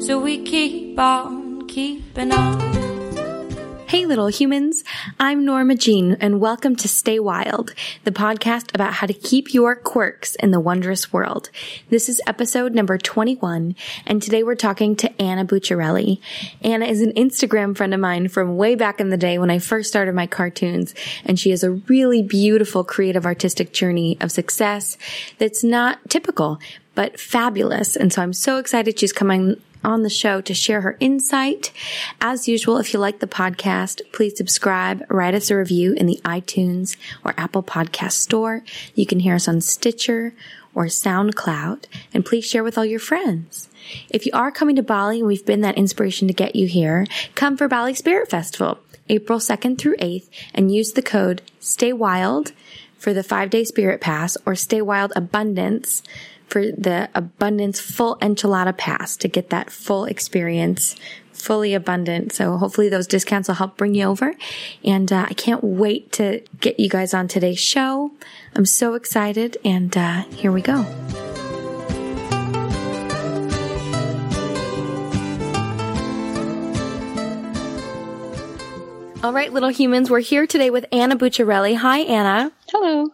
So we keep on keeping on. Hey, little humans. I'm Norma Jean, and welcome to Stay Wild, the podcast about how to keep your quirks in the wondrous world. This is episode number 21, and today we're talking to Anna Bucciarelli. Anna is an Instagram friend of mine from way back in the day when I first started my cartoons, and she has a really beautiful creative artistic journey of success that's not typical, but fabulous. And so I'm so excited she's coming on the show to share her insight. As usual, if you like the podcast, please subscribe, write us a review in the iTunes or Apple Podcast Store. You can hear us on Stitcher or SoundCloud, and please share with all your friends. If you are coming to Bali and we've been that inspiration to get you here, come for Bali Spirit Festival, April 2nd through 8th, and use the code Stay Wild for the five day spirit pass or Stay Wild Abundance for the abundance full enchilada pass to get that full experience fully abundant. So hopefully those discounts will help bring you over. And uh, I can't wait to get you guys on today's show. I'm so excited. And uh, here we go. All right, little humans, we're here today with Anna Bucciarelli. Hi, Anna. Hello.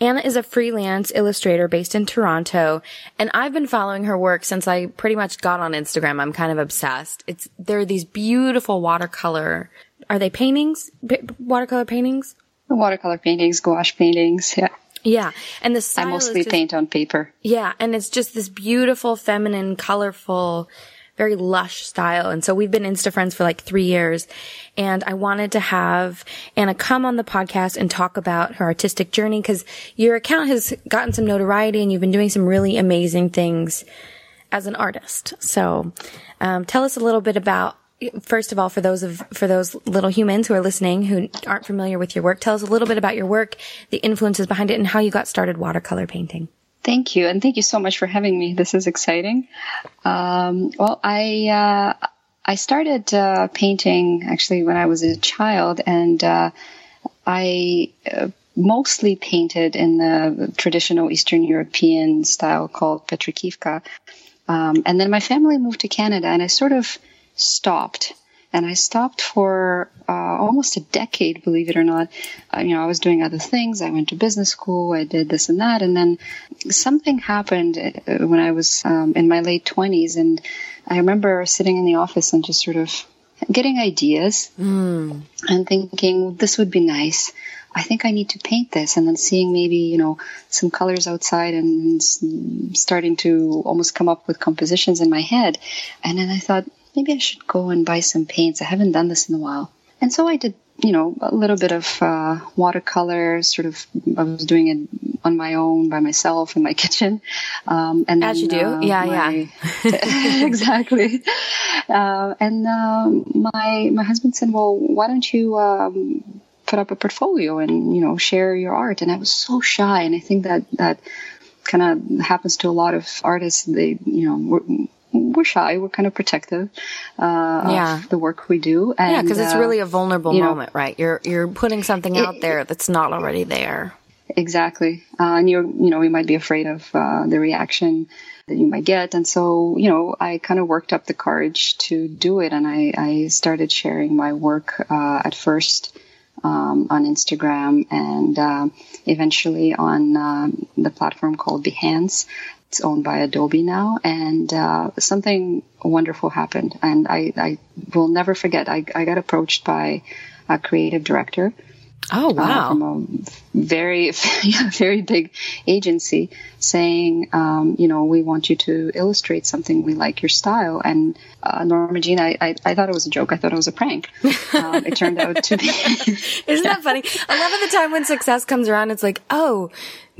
Anna is a freelance illustrator based in Toronto, and I've been following her work since I pretty much got on Instagram. I'm kind of obsessed. It's there are these beautiful watercolor. Are they paintings? B- watercolor paintings? Watercolor paintings, gouache paintings. Yeah. Yeah, and the I mostly just, paint on paper. Yeah, and it's just this beautiful, feminine, colorful, very lush style. And so we've been Insta friends for like three years. And I wanted to have Anna come on the podcast and talk about her artistic journey because your account has gotten some notoriety and you've been doing some really amazing things as an artist. So, um, tell us a little bit about First of all, for those of for those little humans who are listening who aren't familiar with your work, tell us a little bit about your work, the influences behind it, and how you got started watercolor painting. Thank you, and thank you so much for having me. This is exciting. Um, well, I uh, I started uh, painting actually when I was a child, and uh, I uh, mostly painted in the traditional Eastern European style called Petrikivka. Um, and then my family moved to Canada, and I sort of stopped and I stopped for uh, almost a decade, believe it or not. Uh, you know, I was doing other things. I went to business school. I did this and that, and then something happened uh, when I was um, in my late twenties, and I remember sitting in the office and just sort of getting ideas mm. and thinking this would be nice. I think I need to paint this, and then seeing maybe you know some colors outside and starting to almost come up with compositions in my head, and then I thought maybe I should go and buy some paints. I haven't done this in a while. And so I did, you know, a little bit of uh, watercolor, sort of, I was doing it on my own by myself in my kitchen. Um, and As then, you do. uh, yeah, my, yeah. exactly. Uh, and um, my, my husband said, well, why don't you um, put up a portfolio and, you know, share your art? And I was so shy. And I think that, that kind of happens to a lot of artists. They, you know, we're shy. We're kind of protective uh, Yeah. of the work we do. And, yeah, because it's uh, really a vulnerable you know, moment, right? You're you're putting something It- out there that's not already there. exactly, uh, and you're you know you might be afraid of uh, the reaction that you might get, and so you know I kind of worked up the courage to do it, and I, I started sharing my work uh, at first. Um, on Instagram and uh, eventually on um, the platform called Behance. It's owned by Adobe now, and uh, something wonderful happened. And I, I will never forget. I, I got approached by a creative director Oh uh, wow! from a very, yeah, very big agency saying, um, you know, we want you to illustrate something. We like your style. And uh, Norma Jean, I, I, I thought it was a joke. I thought it was a prank. Um, it turned out to be. Isn't that funny? A lot of the time when success comes around, it's like, oh,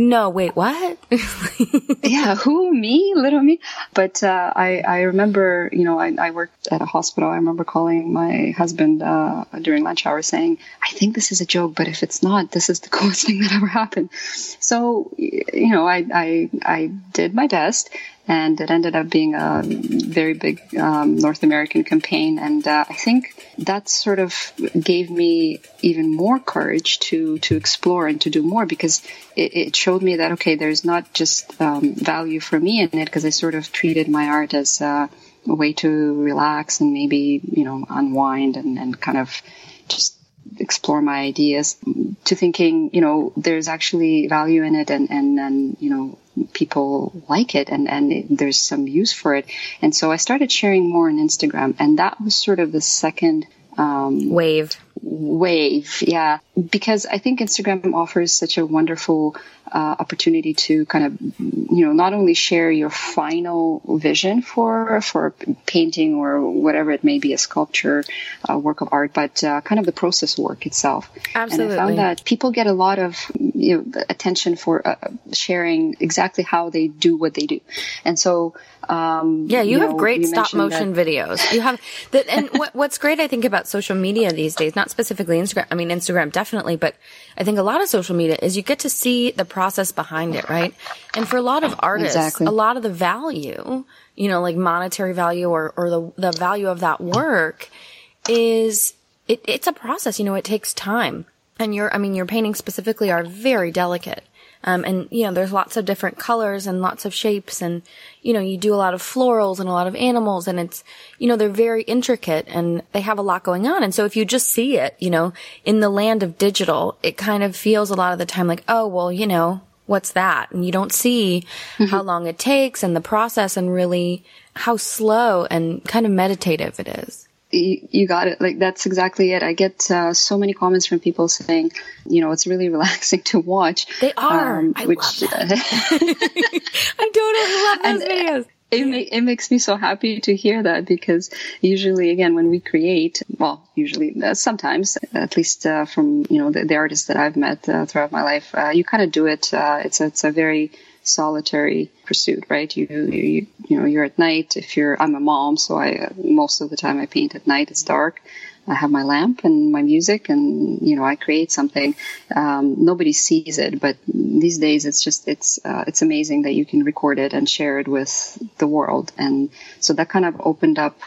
no, wait, what? yeah, who me, little me. But uh, I I remember, you know, I, I worked at a hospital. I remember calling my husband uh, during lunch hour saying, "I think this is a joke, but if it's not, this is the coolest thing that ever happened." So, you know, I I I did my best. And it ended up being a very big um, North American campaign, and uh, I think that sort of gave me even more courage to to explore and to do more because it, it showed me that okay, there's not just um, value for me in it because I sort of treated my art as uh, a way to relax and maybe you know unwind and, and kind of just explore my ideas. To thinking you know there's actually value in it and and, and you know people like it and and it, there's some use for it. And so i started sharing more on instagram and that was sort of the second um, wave wave yeah because i think instagram offers such a wonderful uh, opportunity to kind of you know not only share your final vision for for painting or whatever it may be a sculpture a work of art but uh, kind of the process work itself Absolutely. and i found that people get a lot of you know attention for uh, sharing exactly how they do what they do and so um, yeah, you, you have know, great you stop motion that- videos. You have that, and what, what's great, I think, about social media these days, not specifically Instagram. I mean, Instagram definitely, but I think a lot of social media is you get to see the process behind it, right? And for a lot of artists, Exactly. a lot of the value, you know, like monetary value or, or the, the value of that work is it, it's a process. You know, it takes time. And your, I mean, your paintings specifically are very delicate. Um, and you know, there's lots of different colors and lots of shapes and, you know, you do a lot of florals and a lot of animals and it's, you know, they're very intricate and they have a lot going on. And so if you just see it, you know, in the land of digital, it kind of feels a lot of the time like, oh, well, you know, what's that? And you don't see how long it takes and the process and really how slow and kind of meditative it is. You, you got it. Like that's exactly it. I get uh, so many comments from people saying, you know, it's really relaxing to watch. Um, They are. I love I totally love those videos. it, ma- it makes me so happy to hear that because usually, again, when we create, well, usually, uh, sometimes, at least uh, from you know the, the artists that I've met uh, throughout my life, uh, you kind of do it. Uh, it's a, it's a very solitary pursuit, right? You, you you know you're at night. If you're, I'm a mom, so I most of the time I paint at night. It's dark. I have my lamp and my music, and you know I create something. Um, nobody sees it, but these days it's just it's uh, it's amazing that you can record it and share it with the world, and so that kind of opened up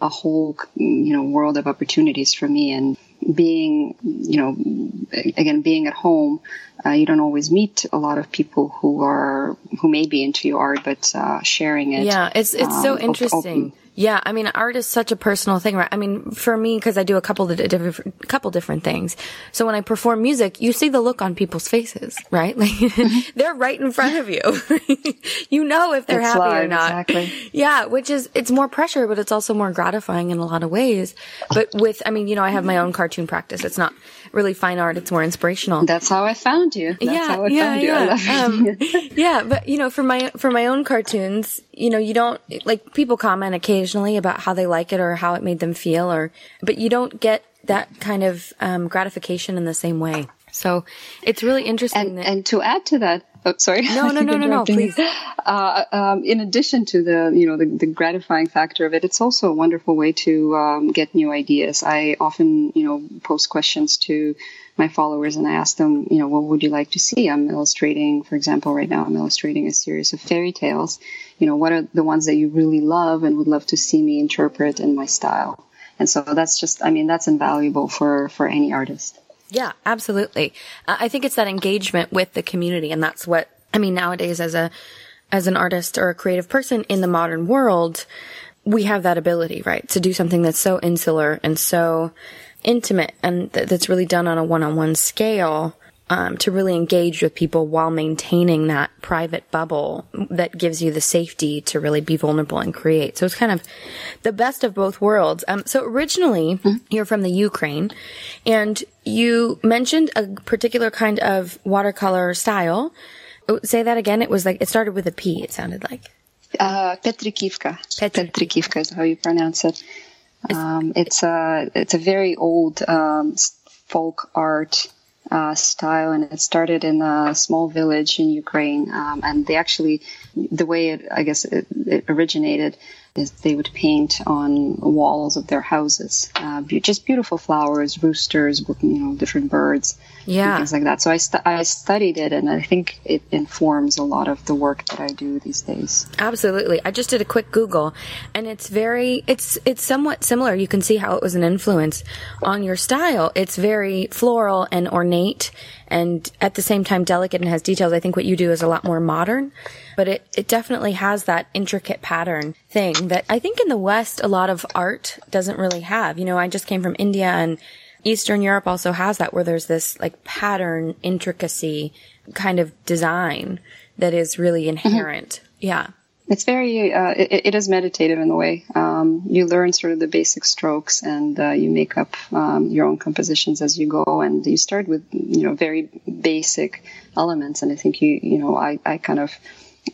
a whole you know world of opportunities for me and being you know again being at home uh, you don't always meet a lot of people who are who may be into your art but uh, sharing it Yeah, it's it's so um, op- interesting. open- Yeah, I mean, art is such a personal thing, right? I mean, for me, because I do a couple of different, couple different things. So when I perform music, you see the look on people's faces, right? Like mm-hmm. they're right in front of you. you know if they're It's happy or not. exactly. Yeah, which is it's more pressure, but it's also more gratifying in a lot of ways. But with, I mean, you know, I have my own cartoon practice. It's not really fine art; it's more inspirational. that's how I found you that's yeah, how I yeah, found you I yeah. Um, yeah, but you know, for my for my own cartoons, you know, you don't like people comment occasionally about how they like it or how it made them feel, or but you don't get that kind of um, gratification in the same way. So it's really interesting and that and to add to that oh, sorry. No, no, no, no, no, please. uh, um, in addition to the you know the, the gratifying factor of it it's also a wonderful way to um, get new ideas. I often you know post questions to my followers and i ask them you know what would you like to see? I'm illustrating for example right now i'm illustrating a series of fairy tales. You know what are the ones that you really love and would love to see me interpret in my style? And so that's just i mean that's invaluable for for any artist Yeah, absolutely. Uh, I think it's that engagement with the community, and that's what I mean nowadays as a as an artist or a creative person in the modern world, we have that ability, right, to do something that's so insular and so intimate, and th- that's really done on a one-on-one scale. Um, to really engage with people while maintaining that private bubble that gives you the safety to really be vulnerable and create. So it's kind of the best of both worlds. Um, so originally, you're from the Ukraine, and you mentioned a particular kind of watercolor style. Oh, Say that again. It was like it started with a P. It sounded like. Uh, Petrikivka. Petri- Petrikivka is how you pronounce it. Um, it's a it's a very old um, folk art uh, style, and it started in a small village in Ukraine. Um, and they actually, the way it I guess it, it originated is they would paint on walls of their houses, uh, be- just beautiful flowers, roosters, you know, different birds, Yeah. things like that. So I stu- I studied it, and I think it informs a lot of the work that I do these days. Absolutely. I just did a quick Google and it's very, it's, it's somewhat similar. You can see how it was an influence on your style. It's very floral and ornate and at the same time delicate and has details. I think what you do is a lot more modern, but it, it definitely has that intricate pattern thing that I think in the West, a lot of art doesn't really have. You know, I just came from India and Eastern Europe also has that where there's this like pattern intricacy kind of design that is really mm-hmm. inherent. Mm-hmm. Yeah. It's very, uh, it, it is meditative in a way. Um, you learn sort of the basic strokes and uh, you make up um, your own compositions as you go. And you start with, you know, very basic elements. And I think you, you know, I, I kind of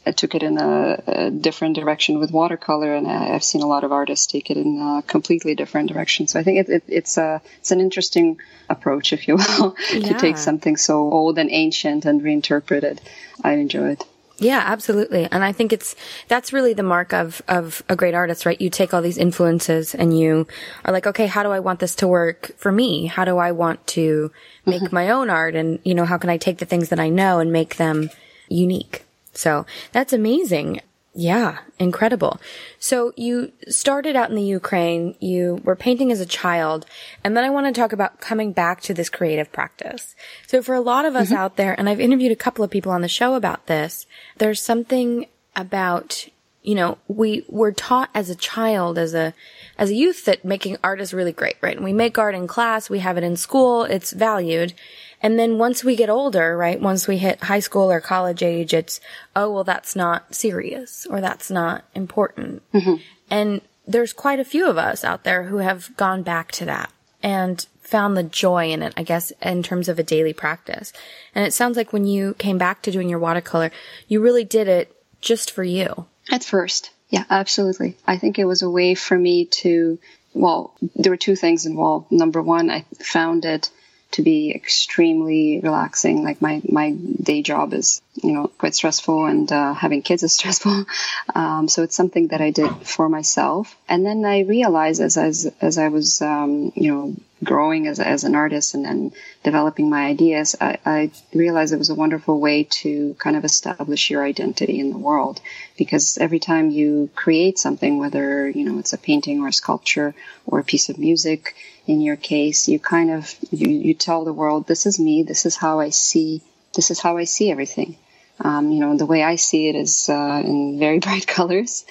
I took it in a, a, different direction with watercolor, and I've seen a lot of artists take it in a completely different direction. So I think it, it, it's a it's an interesting approach, if you will, yeah. to take something so old and ancient and reinterpret it. I enjoy it. Yeah, absolutely. And I think it's, that's really the mark of, of a great artist, right? You take all these influences and you are like, okay, how do I want this to work for me? How do I want to make mm-hmm. my own art? And, you know, how can I take the things that I know and make them unique? So that's amazing. Yeah, incredible. So you started out in the Ukraine, you were painting as a child, and then I want to talk about coming back to this creative practice. So for a lot of us mm-hmm. out there, and I've interviewed a couple of people on the show about this, there's something about, you know, we were taught as a child, as a, as a youth that making art is really great, right? And we make art in class, we have it in school, it's valued. And then once we get older, right, once we hit high school or college age, it's, oh, well, that's not serious or that's not important. Mm-hmm. And there's quite a few of us out there who have gone back to that and found the joy in it, I guess, in terms of a daily practice. And it sounds like when you came back to doing your watercolor, you really did it just for you. At first. Yeah, absolutely. I think it was a way for me to, well, there were two things involved. Number one, I found it to be extremely relaxing. Like my, my day job is, you know, quite stressful and uh, having kids is stressful. Um, so it's something that I did for myself. And then I realized as, as, as I was, um, you know, growing as, as an artist and then developing my ideas, I, I, realized it was a wonderful way to kind of establish your identity in the world. Because every time you create something, whether, you know, it's a painting or a sculpture or a piece of music, in your case, you kind of, you, you tell the world, this is me, this is how I see, this is how I see everything. Um, you know, the way I see it is uh, in very bright colors,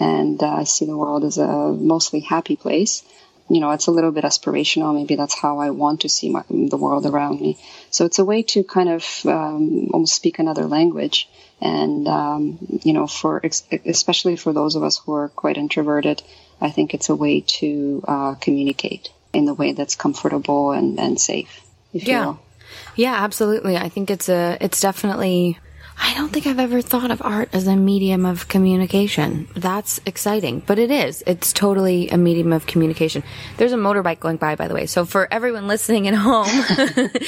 and uh, I see the world as a mostly happy place you know, it's a little bit aspirational. Maybe that's how I want to see my, the world around me. So it's a way to kind of um, almost speak another language. And, um, you know, for especially for those of us who are quite introverted, I think it's a way to uh, communicate in the way that's comfortable and, and safe. yeah. Yeah, absolutely. I think it's a, it's definitely I don't think I've ever thought of art as a medium of communication. That's exciting, but it is. It's totally a medium of communication. There's a motorbike going by, by the way. So for everyone listening at home,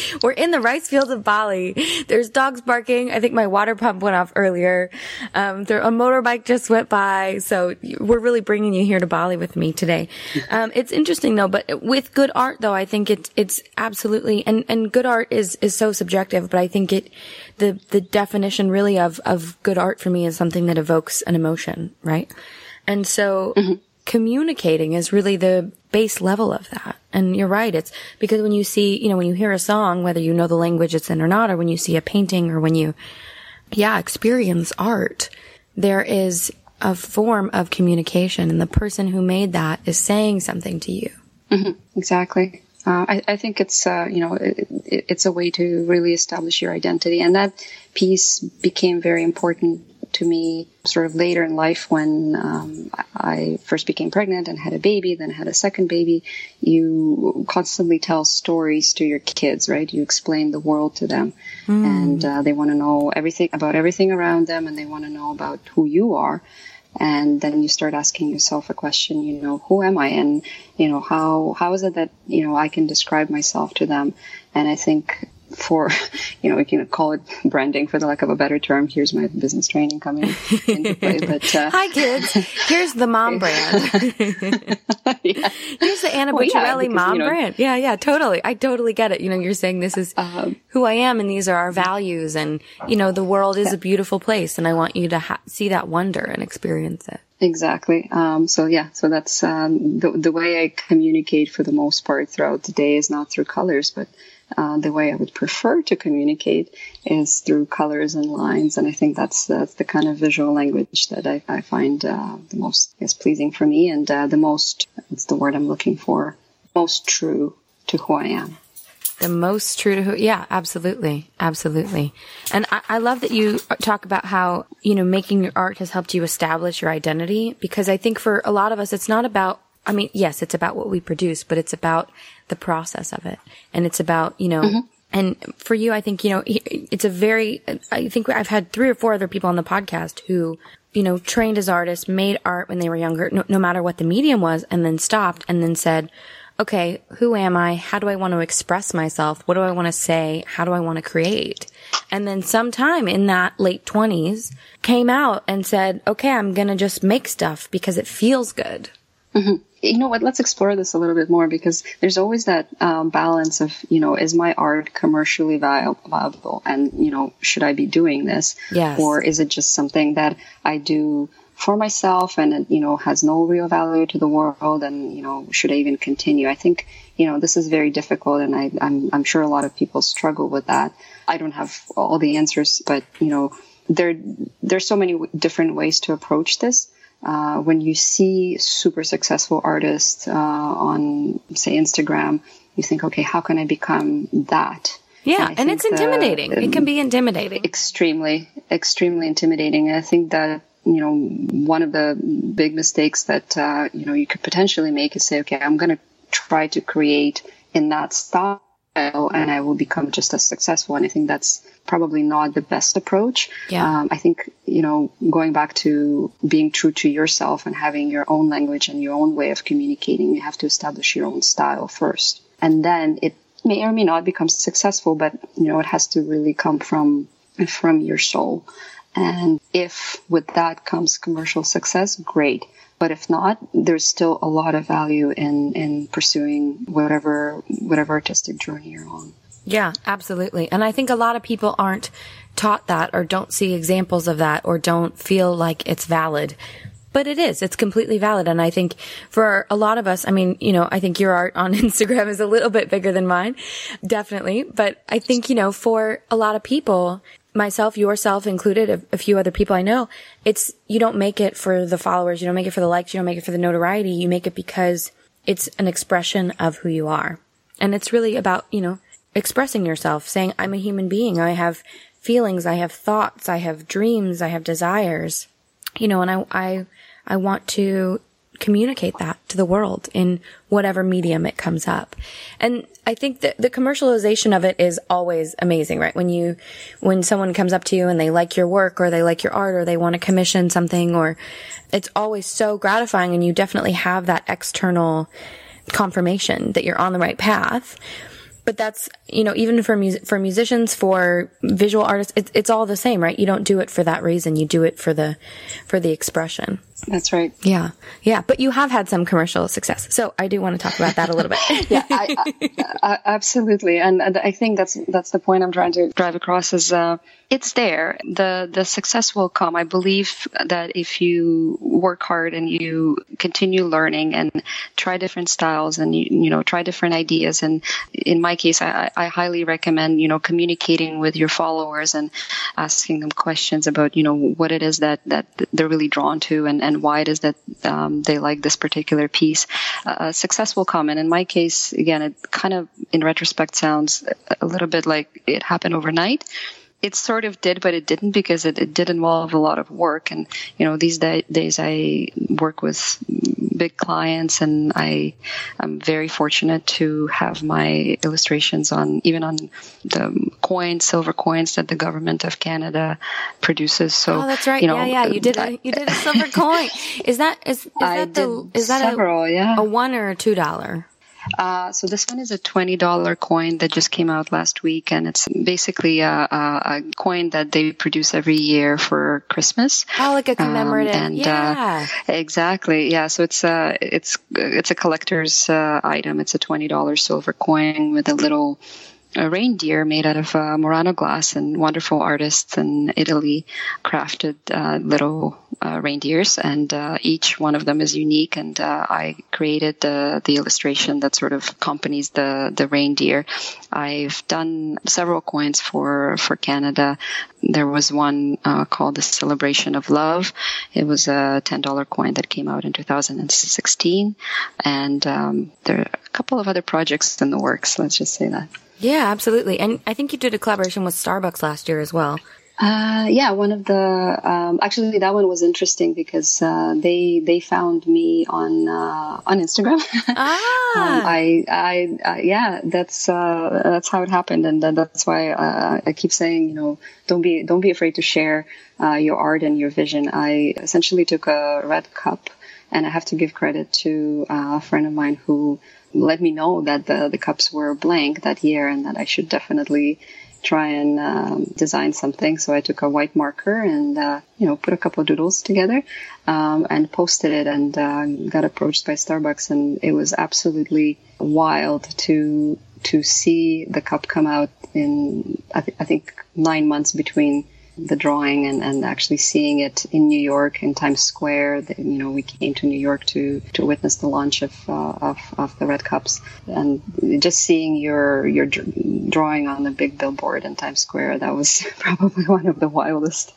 we're in the rice fields of Bali. There's dogs barking. I think my water pump went off earlier. Um, there, a motorbike just went by. So we're really bringing you here to Bali with me today. Um, it's interesting though, but with good art though, I think it's, it's absolutely, and, and good art is, is so subjective, but I think it, the, the definition really of, of good art for me is something that evokes an emotion, right? And so mm-hmm. communicating is really the base level of that. And you're right. It's because when you see, you know, when you hear a song, whether you know the language it's in or not, or when you see a painting or when you, yeah, experience art, there is a form of communication and the person who made that is saying something to you. Mm-hmm. Exactly. Uh, I, I, think it's uh, you know it, it's a way to really establish your identity, and that piece became very important to me sort of later in life when um, I first became pregnant and had a baby, then had a second baby. You constantly tell stories to your kids, right? You explain the world to them, mm. and uh, they want to know everything about everything around them, and they want to know about who you are and then you start asking yourself a question you know who am i? And you know how how is it that you know i can describe myself to them? And i think for, you know, we can call it branding for the lack of a better term. Here's my business training coming into play. But uh, hi, kids. Here's the mom brand. yeah. Here's the Anna well, yeah, because, mom you know, brand. Yeah, yeah, totally. I totally get it. You know, you're saying this is um, who I am, and these are our values, and you know, the world is a beautiful place, and I want you to ha- see that wonder and experience it. Exactly. Um, so yeah, so that's um, the the way I communicate for the most part throughout the day is not through colors, but uh, the way I would prefer to communicate is through colors and lines. And I think that's, that's the kind of visual language that I, I find uh, the most is pleasing for me and uh, the most, it's the word I'm looking for, most true to who I am the most true to who yeah absolutely absolutely and I, I, love that you talk about how you know making your art has helped you establish your identity because i think for a lot of us it's not about i mean yes it's about what we produce but it's about the process of it and it's about you know mm-hmm. and for you i think you know it's a very i think i've had three or four other people on the podcast who you know trained as artists made art when they were younger no, no matter what the medium was and then stopped and then said okay, who am I? How do I want to express myself? What do I want to say? How do I want to create? And then sometime in that late twenties came out and said, okay, I'm going to just make stuff because it feels good. Mm-hmm. You know what? Let's explore this a little bit more because there's always that um, balance of, you know, is my art commercially viable? And, you know, should I be doing this? Yes. Or is it just something that I do for myself and it, you know, has no real value to the world and, you know, should I even continue? I think, you know, this is very difficult and I, I'm, I'm sure a lot of people struggle with that. I don't have all the answers, but, you know, there, there's so many different ways to approach this. Uh, when you see super successful artists uh, on, say, Instagram, you think, okay, how can I become that? Yeah, and, and it's intimidating. The, it can be intimidating. Extremely, extremely intimidating. I think that you know, one of the big mistakes that, uh, you know, you could potentially make is say, okay, I'm going to try to create in that style and I will become just as successful. And I think that's probably not the best approach. Yeah. Um, I think, you know, going back to being true to yourself and having your own language and your own way of communicating, you have to establish your own style first. And then it may or may not become successful, but, you know, it has to really come from, from your soul. And if with that comes commercial success, great. But if not, there's still a lot of value in, in pursuing whatever, whatever artistic journey you're on. Yeah, absolutely. And I think a lot of people aren't taught that or don't see examples of that or don't feel like it's valid. But it is. It's completely valid. And I think for a lot of us, I mean, you know, I think your art on Instagram is a little bit bigger than mine. Definitely. But I think, you know, for a lot of people, myself, yourself included, a, a, few other people I know, it's, you don't make it for the followers, you don't make it for the likes, you don't make it for the notoriety, you make it because it's an expression of who you are. And it's really about, you know, expressing yourself, saying, I'm a human being, I have feelings, I have thoughts, I have dreams, I have desires, you know, and I, I, I want to communicate that to the world in whatever medium it comes up. And I think that the commercialization of it is always amazing, right? When you, when someone comes up to you and they like your work or they like your art or they want to commission something or it's always so gratifying and you definitely have that external confirmation that you're on the right path but that's you know even for music for musicians for visual artists it's, it's all the same right? You don't do it for that reason. You do it for the for the expression. That's right. Yeah. Yeah. But you have had some commercial success. So i do want to talk about that a little bit. Yeah I, I, I, absolutely. And, and, i think that's that's the point i'm trying to drive across is uh, it's there. The the success will come. I believe that if you work hard and you continue learning and try different styles and you, you know try different ideas and in my case I, I highly recommend you know communicating with your followers and asking them questions about you know what it is that that they're really drawn to and, and why it is that um, they like this particular piece. Uh, success will come and in my case again it kind of in retrospect sounds a little bit like it happened overnight it sort of did, but it didn't because it, it did involve a lot of work. And, you know, these day, days I work with big clients and I am very fortunate to have my illustrations on, even on the coins, silver coins that the government of Canada produces. So, oh, that's right. You know, yeah, yeah. You did a, you did a silver coin. Is that, is, is that the, is that several, a, yeah. a one or a two dollar? Uh, so this one is a $20 coin that just came out last week, and it's basically a, a, a coin that they produce every year for Christmas. Oh, like a commemorative. Um, and, uh, yeah. Uh, exactly. Yeah. So it's a, it's, it's a collector's uh, item. It's a $20 silver coin with a little a reindeer made out of uh, Murano glass, and wonderful artists in Italy crafted uh, little uh, reindeers, and uh, each one of them is unique. And uh, I created the the illustration that sort of accompanies the the reindeer. I've done several coins for for Canada. There was one uh, called the Celebration of Love. It was a ten dollar coin that came out in 2016, and um, there are a couple of other projects in the works. Let's just say that. Yeah, absolutely. And I think you did a collaboration with Starbucks last year as well. Uh, yeah, one of the um, actually that one was interesting because uh, they they found me on uh, on Instagram. Ah, um, I, I I yeah, that's uh, that's how it happened, and that's why uh, I keep saying you know don't be don't be afraid to share uh, your art and your vision. I essentially took a red cup, and I have to give credit to a friend of mine who let me know that the the cups were blank that year, and that I should definitely try and um, design something. So I took a white marker and, uh, you know, put a couple of doodles together um, and posted it and uh, got approached by Starbucks. And it was absolutely wild to to see the cup come out in, I, th- I think, nine months between the drawing and, and actually seeing it in New York in Times Square. The, you know, we came to New York to, to witness the launch of, uh, of, of the Red Cups and just seeing your, your drawing on the big billboard in Times Square. That was probably one of the wildest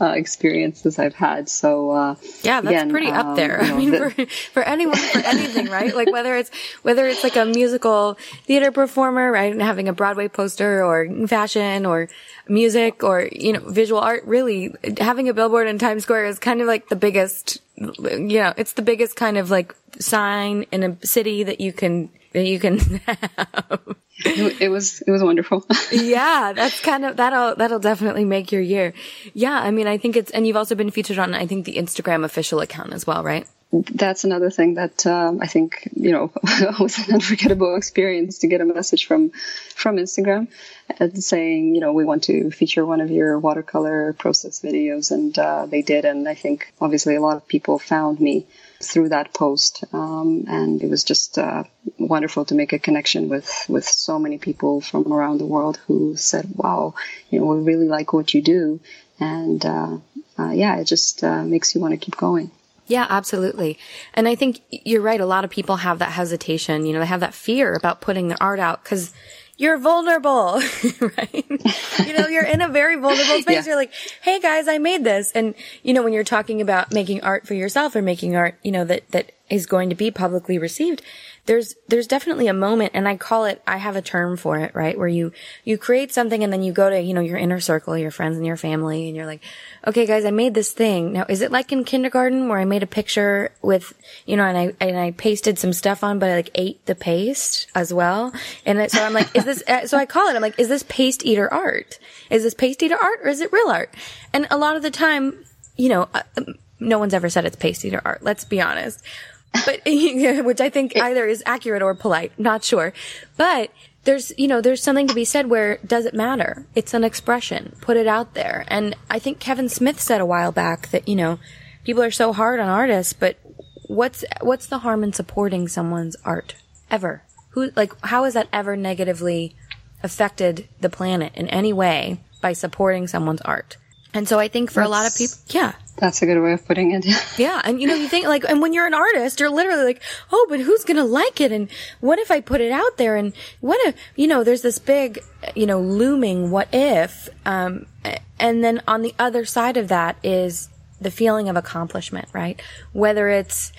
uh, experiences I've had. So, uh, yeah, that's again, pretty um, up there. You know, I mean, the, for, for anyone, for anything, right? Like whether it's, whether it's like a musical theater performer, right? And having a Broadway poster or fashion or music or, you know, visual art, really having a billboard in Times Square is kind of like the biggest, you know, it's the biggest kind of like sign in a city that you can, that you can have. It was, it was wonderful. yeah, that's kind of, that'll, that'll definitely make your year. Yeah. I mean, I think it's, and you've also been featured on, I think the Instagram official account as well, right? That's another thing that um, I think you know was an unforgettable experience to get a message from from Instagram saying you know we want to feature one of your watercolor process videos, and uh, they did, and I think obviously a lot of people found me through that post, um, and it was just uh, wonderful to make a connection with with so many people from around the world who said, "Wow, you know we really like what you do," and uh, uh yeah, it just uh, makes you want to keep going. Yeah, absolutely. And I think you're right. A lot of people have that hesitation. You know, they have that fear about putting their art out because you're vulnerable, right? you know, you're in a very vulnerable space. Yeah. You're like, Hey guys, I made this. And, you know, when you're talking about making art for yourself or making art, you know, that, that is going to be publicly received, there's there's definitely a moment and I call it I have a term for it, right? Where you you create something and then you go to, you know, your inner circle, your friends and your family and you're like, "Okay, guys, I made this thing." Now, is it like in kindergarten where I made a picture with, you know, and I and I pasted some stuff on but I like ate the paste as well? And so I'm like, "Is this uh, so I call it I'm like, "Is this paste eater art? Is this paste eater art or is it real art?" And a lot of the time, you know, uh, no one's ever said it's paste eater art. Let's be honest but which I think either is accurate or polite, not sure. But there's, you know, there's something to be said where does it matter? It's an expression. Put it out there. And I think Kevin Smith said a while back that, you know, people are so hard on artists, but what's what's the harm in supporting someone's art ever? Who like how has that ever negatively affected the planet in any way by supporting someone's art? And so I think for That's, a lot of people, yeah. That's a good way of putting it. yeah. And you know, you think like, and when you're an artist, you're literally like, oh, but who's going to like it? And what if I put it out there? And what if, you know, there's this big, you know, looming what if, um, and then on the other side of that is the feeling of accomplishment, right? Whether it's,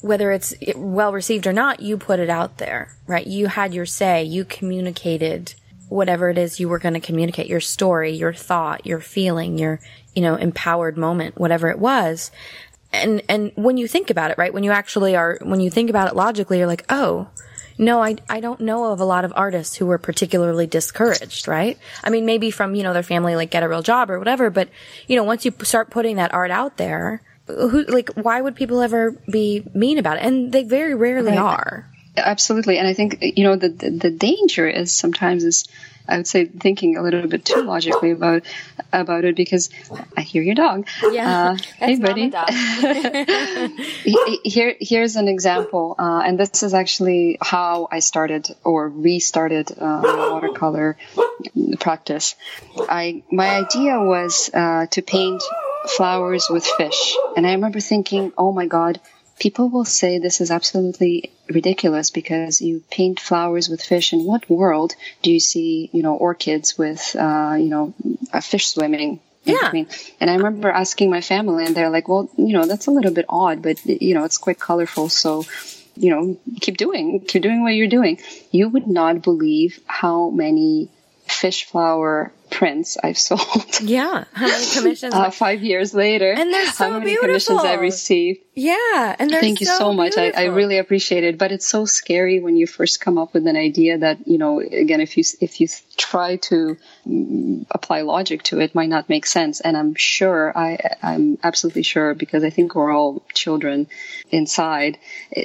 whether it's well received or not, you put it out there, right? You had your say, you communicated whatever it is you were going to communicate, your story, your thought, your feeling, your, you know, empowered moment, whatever it was. And, and when you think about it, right, when you actually are, when you think about it logically, you're like, oh, no, I, I don't know of a lot of artists who were particularly discouraged, right? I mean, maybe from, you know, their family, like get a real job or whatever, but, you know, once you start putting that art out there, who, like, why would people ever be mean about it? And they very rarely right. are. Absolutely, and I think you know the, the the danger is sometimes is I would say thinking a little bit too logically about about it because I hear your dog. Yeah, uh, hey buddy. Here here's an example, uh, and this is actually how I started or restarted uh, watercolor practice. I my idea was uh, to paint flowers with fish, and I remember thinking, oh my god people will say this is absolutely ridiculous because you paint flowers with fish. In what world do you see, you know, orchids with, uh, you know, a fish swimming? Yeah. Between? And I remember asking my family, and they're like, "Well, you know, that's a little bit odd, but you know, it's quite colorful, so." You know, keep doing, keep doing what you're doing. You would not believe how many fish flower prints I've sold. Yeah. How many commissions? uh, five years later. And they're so How many beautiful. commissions I've received. Yeah. And Thank you so much. I, I, really appreciate it. But it's so scary when you first come up with an idea that, you know, again, if you, if you try to mm, apply logic to it, might not make sense. And I'm sure, I, I'm absolutely sure because I think we're all children inside.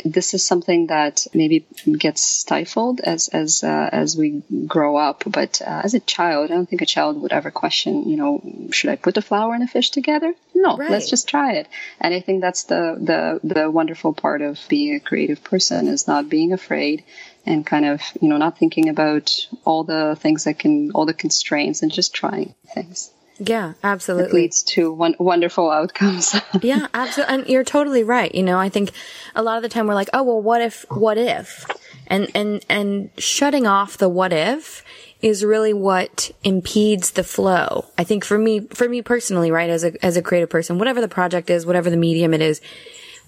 This is something that maybe gets stifled as, as, uh, as we grow up. But uh, as a child, I don't think a child would ever question, you know, should I put a flower and a fish together? No, Right. let's just try it. And I think that's the, the, the wonderful part of being a creative person is not being afraid and kind of, you know, not thinking about all the things that can, all the constraints and just trying things. Yeah, absolutely It leads to one, wonderful outcomes. yeah, absolutely. And you're totally right. You know, I think a lot of the time we're like, oh, well, what if, what if? And, and, and shutting off the what if is really what impedes the flow. I think for me, for me personally, right, as a, as a creative person, whatever the project is, whatever the medium it is,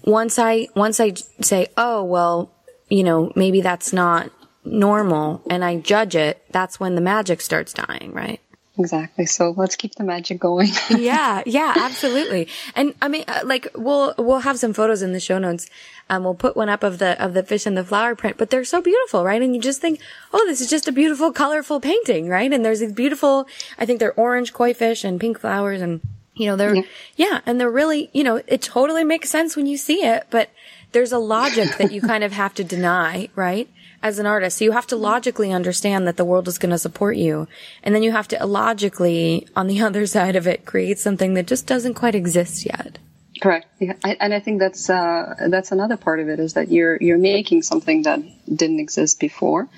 once I, once I say, oh, well, you know, maybe that's not normal and I judge it, that's when the magic starts dying, right? exactly. So let's keep the magic going. yeah, yeah, absolutely. And I mean, uh, like we'll we'll have some photos in the show notes. Um, we'll put one up of the of the fish and the flower print, but they're so beautiful, right? And you just think, oh, this is just a beautiful, colorful painting, right? And there's these beautiful, I think they're orange koi fish and pink flowers, and you know they're yeah, and they're really, you know, it totally makes sense when you see it, but there's a logic that you kind of have to deny, right? As an artist, so you have to logically understand that the world is going to support you. And then you have to logically, on the other side of it, create something that just doesn't quite exist yet. Correct. Yeah. I, and I think that's uh, that's another part of it is that you're you're making something that didn't exist before,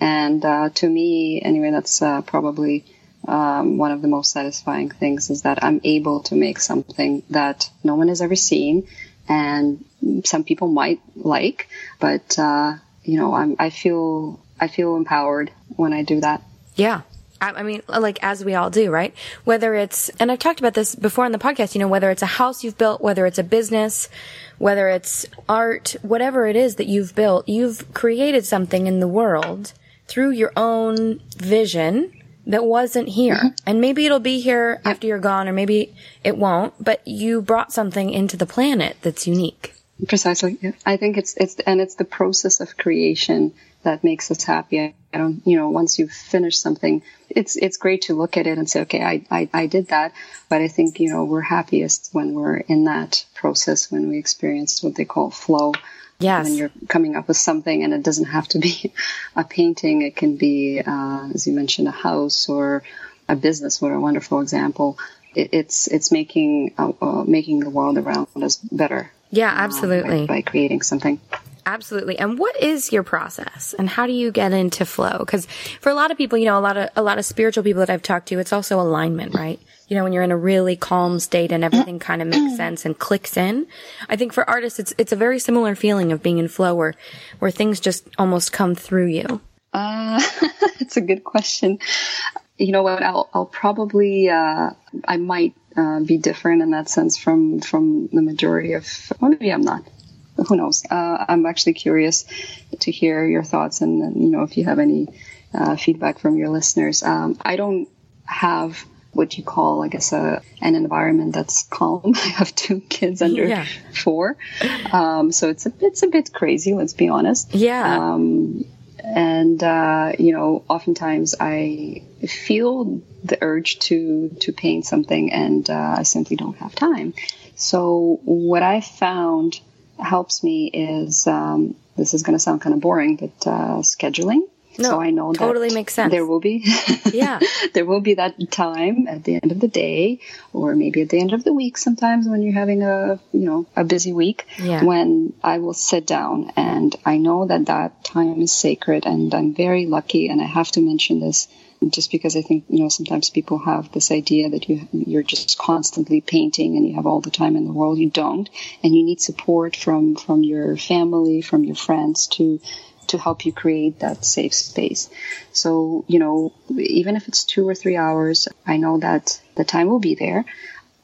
and uh, to me, anyway, that's uh, probably um, one of the most satisfying things is that I'm able to make something that no one has ever seen, and some people might like, but uh, you know, I'm I feel I feel empowered when I do that. Yeah. I mean, like as we all do, right? Whether it's, and I've talked about this before on the podcast, you know, whether it's a house you've built, whether it's a business, whether it's art, whatever it is that you've built, you've created something in the world through your own vision that wasn't here. Mm-hmm. And maybe it'll be here after you're gone, or maybe it won't, but you brought something into the planet that's unique. Precisely. Yeah. I think it's it's and it's the process of creation that makes us happy. I don't, you know, once you've finished something, it's it's great to look at it and say, okay, I, I I did that. But I think you know we're happiest when we're in that process when we experience what they call flow. Yes. When you're coming up with something, and it doesn't have to be a painting. It can be, uh, as you mentioned, a house or a business. What a wonderful example. It, it's it's making uh, uh, making the world around us better Yeah, um, absolutely. by, by creating something. Absolutely. And what is your process and how do you get into flow? Cause for a lot of people, you know, a lot of, a lot of spiritual people that I've talked to, it's also alignment, right? You know, when you're in a really calm state and everything kind of makes sense and clicks in. I think for artists, it's, it's a very similar feeling of being in flow where, where things just almost come through you. Uh, it's a good question. You know what? I'll, I'll probably, uh, I might uh, be different in that sense from from the majority of. Well, maybe I'm not. Who knows? Uh, I'm actually curious to hear your thoughts and, and you know if you have any uh, feedback from your listeners. Um, I don't have what you call, I guess, a, an environment that's calm. I have two kids under Yeah. four, um, so it's a it's a bit crazy. Let's be honest. Yeah. Um, and uh, you know, oftentimes I feel the urge to to paint something, and uh, I simply don't have time. So what I found helps me is um, this is going to sound kind of boring, but uh, scheduling. No, so I know totally makes sense. There will be, yeah, there will be that time at the end of the day, or maybe at the end of the week. Sometimes when you're having a, you know, a busy week, Yeah. when I will sit down, and I know that that time is sacred, and I'm very lucky. And I have to mention this just because I think you know sometimes people have this idea that you you're just constantly painting and you have all the time in the world. You don't, and you need support from from your family, from your friends to to help you create that safe space. So, you know, even if it's two or three hours, I know that the time will be there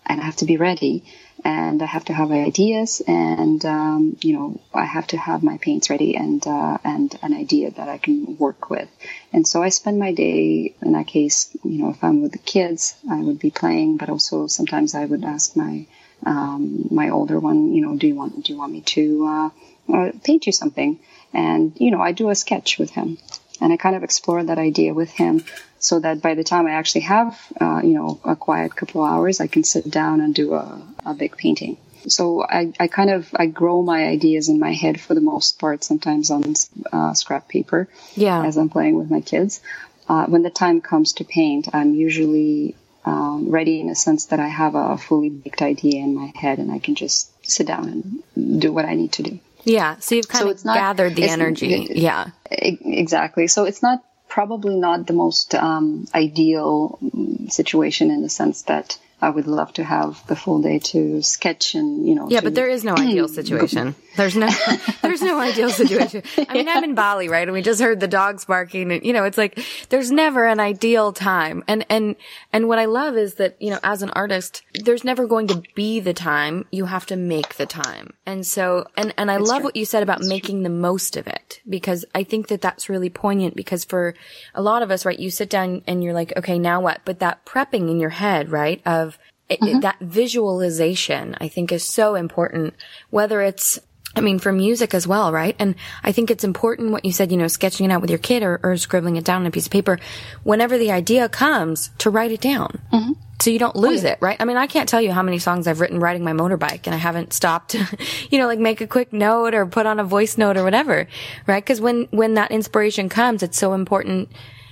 and I have to be ready and I have to have ideas and, um, you know, I have to have my paints ready and, uh, and an idea that I can work with. And so I spend my day in that case, you know, if I'm with the kids, I would be playing, but also sometimes I would ask my, um, my older one, you know, do you want, do you want me to, uh, uh, paint you something? And, you know, I do a sketch with him and I kind of explore that idea with him so that by the time I actually have, uh, you know, a quiet couple hours, I can sit down and do a, a big painting. So I, I kind of, I grow my ideas in my head for the most part, sometimes on uh, scrap paper yeah. as I'm playing with my kids. Uh, when the time comes to paint, I'm usually um, ready in a sense that I have a fully baked idea in my head and I can just sit down and do what I need to do. Yeah. So you've kind So of it's not- gathered the energy. it- yeah. Exactly. So it's not probably not the most um, ideal mm, situation in the sense that I would love to have the full day to sketch and you know. Yeah, but there is no ideal situation. There's no, there's no ideal situation. I mean, I'm in Bali, right? And we just heard the dogs barking and, you know, it's like, there's never an ideal time. And, and, and what I love is that, you know, as an artist, there's never going to be the time. You have to make the time. And so, and, and I love true. what you said about making the most of it because I think that that's really poignant because for a lot of us, right, you sit down and you're like, okay, now what? But that prepping in your head, right, of, it, it- mm-hmm. that visualization, I think is so important, whether it's, I mean, for music as well, right? And I think it's important what you said, you know, sketching it out with your kid or, or scribbling it down on a piece of paper. Whenever the idea comes, to write it down. Mm-hmm. So you don't lose oh, it, right? I mean, I can't tell you how many songs I've written riding my motorbike and I haven't stopped to, you know, like make a quick note or put on a voice note or whatever, right? Cause when, when that inspiration comes, it's so important.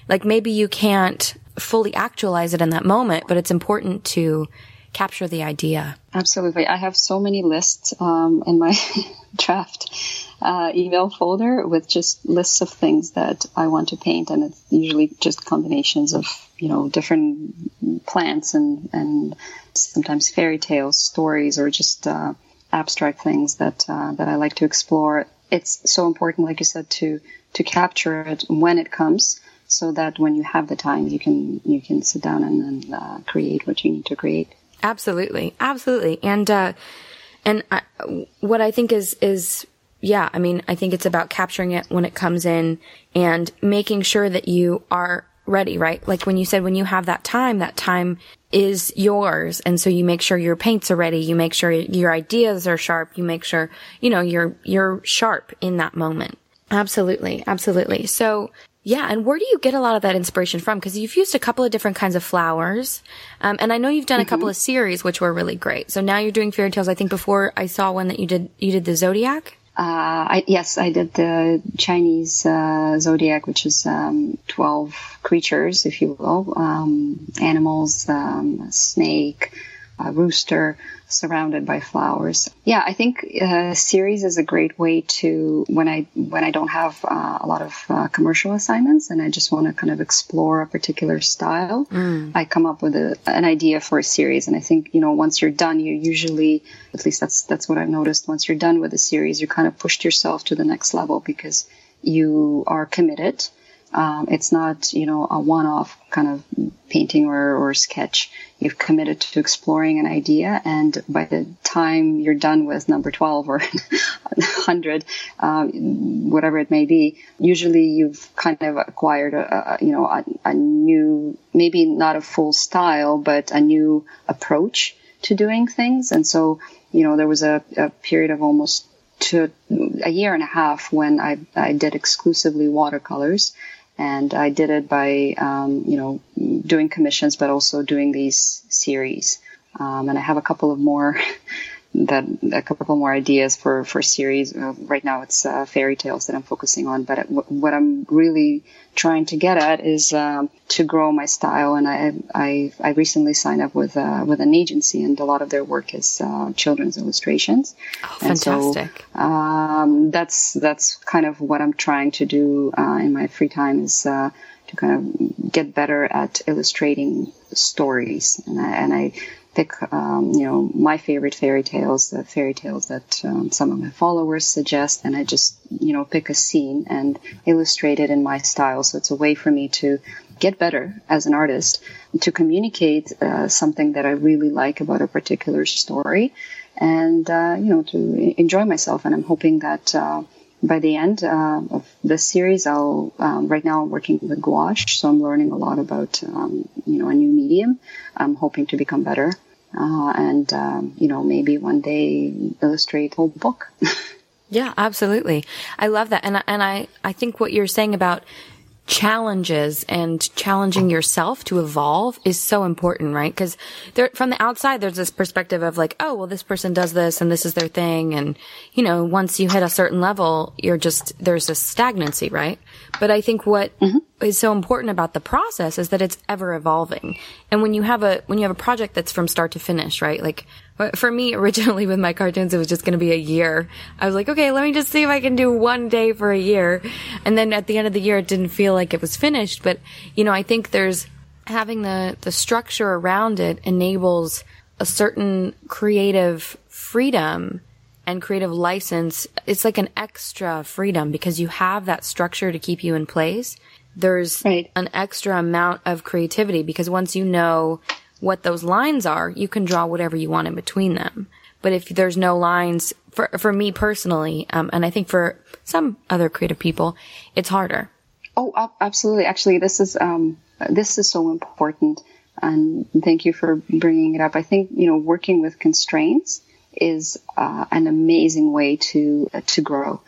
Like maybe you can't fully actualize it in that moment, but it's important to capture the idea. Absolutely. I have so many lists um, in my draft uh, email folder with just lists of things that I want to paint, and it's usually just combinations of you know different plants and and sometimes fairy tales, stories, or just uh, abstract things that uh, that I like to explore. It's so important, like you said, to to capture it when it comes. So that when you have the time, you can you can sit down and, and uh, create what you need to create. Absolutely, absolutely, and uh, and I, what I think is is yeah, I mean, I think it's about capturing it when it comes in and making sure that you are ready, right? Like when you said when you have that time, that time is yours, and so you make sure your paints are ready, you make sure your ideas are sharp, you make sure you know you're you're sharp in that moment. Absolutely, absolutely. So yeah, and where do you get a lot of that inspiration from? Because you've used a couple of different kinds of flowers, um, and I know you've done a couple of series which were really great. So now you're doing fairy tales. I think before I saw one that you did, you did the zodiac. Uh, I, yes, I did the Chinese uh, zodiac, which is um, 12 creatures, if you will, um, animals, um, snake, a rooster, surrounded by flowers. Yeah, I think uh, series is a great way to when I when I don't have uh, a lot of uh, commercial assignments and I just want to kind of explore a particular style. I come up with a, an idea for a series, and I think you know once you're done, you usually at least that's that's what I've noticed. Once you're done with a series, you kind of pushed yourself to the next level because you are committed. Um, it's not, you know, a one-off kind of painting or, or sketch. You've committed to exploring an idea, and by the time you're done with number 12 or 100, uh, whatever it may be, usually you've kind of acquired, a, a you know, a, a new, maybe not a full style, but a new approach to doing things. And so, you know, there was a, a period of almost to a year and a half when I, I did exclusively watercolors and I did it by um, you know doing commissions, but also doing these series. Um, and I have a couple of more that a couple more ideas for for series. Uh, right now, it's uh, fairy tales that I'm focusing on. But what I'm really trying to get at is um, to grow my style. And I I, I recently signed up with uh, with an agency, and a lot of their work is uh, children's illustrations. Oh, fantastic! So, um, that's that's kind of what I'm trying to do uh, in my free time is uh, to kind of get better at illustrating stories. And I, and I pick, um, you know, my favorite fairy tales, the fairy tales that um, some of my followers suggest, and I just, you know, pick a scene and illustrate it in my style. So it's a way for me to get better as an artist, to communicate uh, something that I really like about a particular story, and uh, you know, to enjoy myself. And I'm hoping that. Uh, by the end uh, of this series, I'll um, right now I'm working with gouache, so I'm learning a lot about um, you know a new medium. I'm hoping to become better, uh, and um, you know maybe one day illustrate whole book. yeah, absolutely. I love that, and and I I think what you're saying about challenges and challenging yourself to evolve is so important, right? Because from the outside, there's this perspective of like, oh, well, this person does this and this is their thing. And, you know, once you hit a certain level, you're just, there's a stagnancy, right? But I think what mm-hmm. is so important about the process is that it's ever evolving. And when you have a, when you have a project that's from start to finish, right? Like, for me, originally with my cartoons, it was just going to be a year. I was like, okay, let me just see if I can do one day for a year. And then at the end of the year, it didn't feel like it was finished. But, you know, I think there's having the, the structure around it enables a certain creative freedom and creative license. It's like an extra freedom because you have that structure to keep you in place. There's right. an extra amount of creativity because once you know what those lines are, you can draw whatever you want in between them. But if there's no lines, for for me personally, um, and I think for some other creative people, it's harder. Oh, absolutely. Actually, this is um, this is so important, and thank you for bringing it up. I think you know working with constraints is uh, an amazing way to uh, to grow.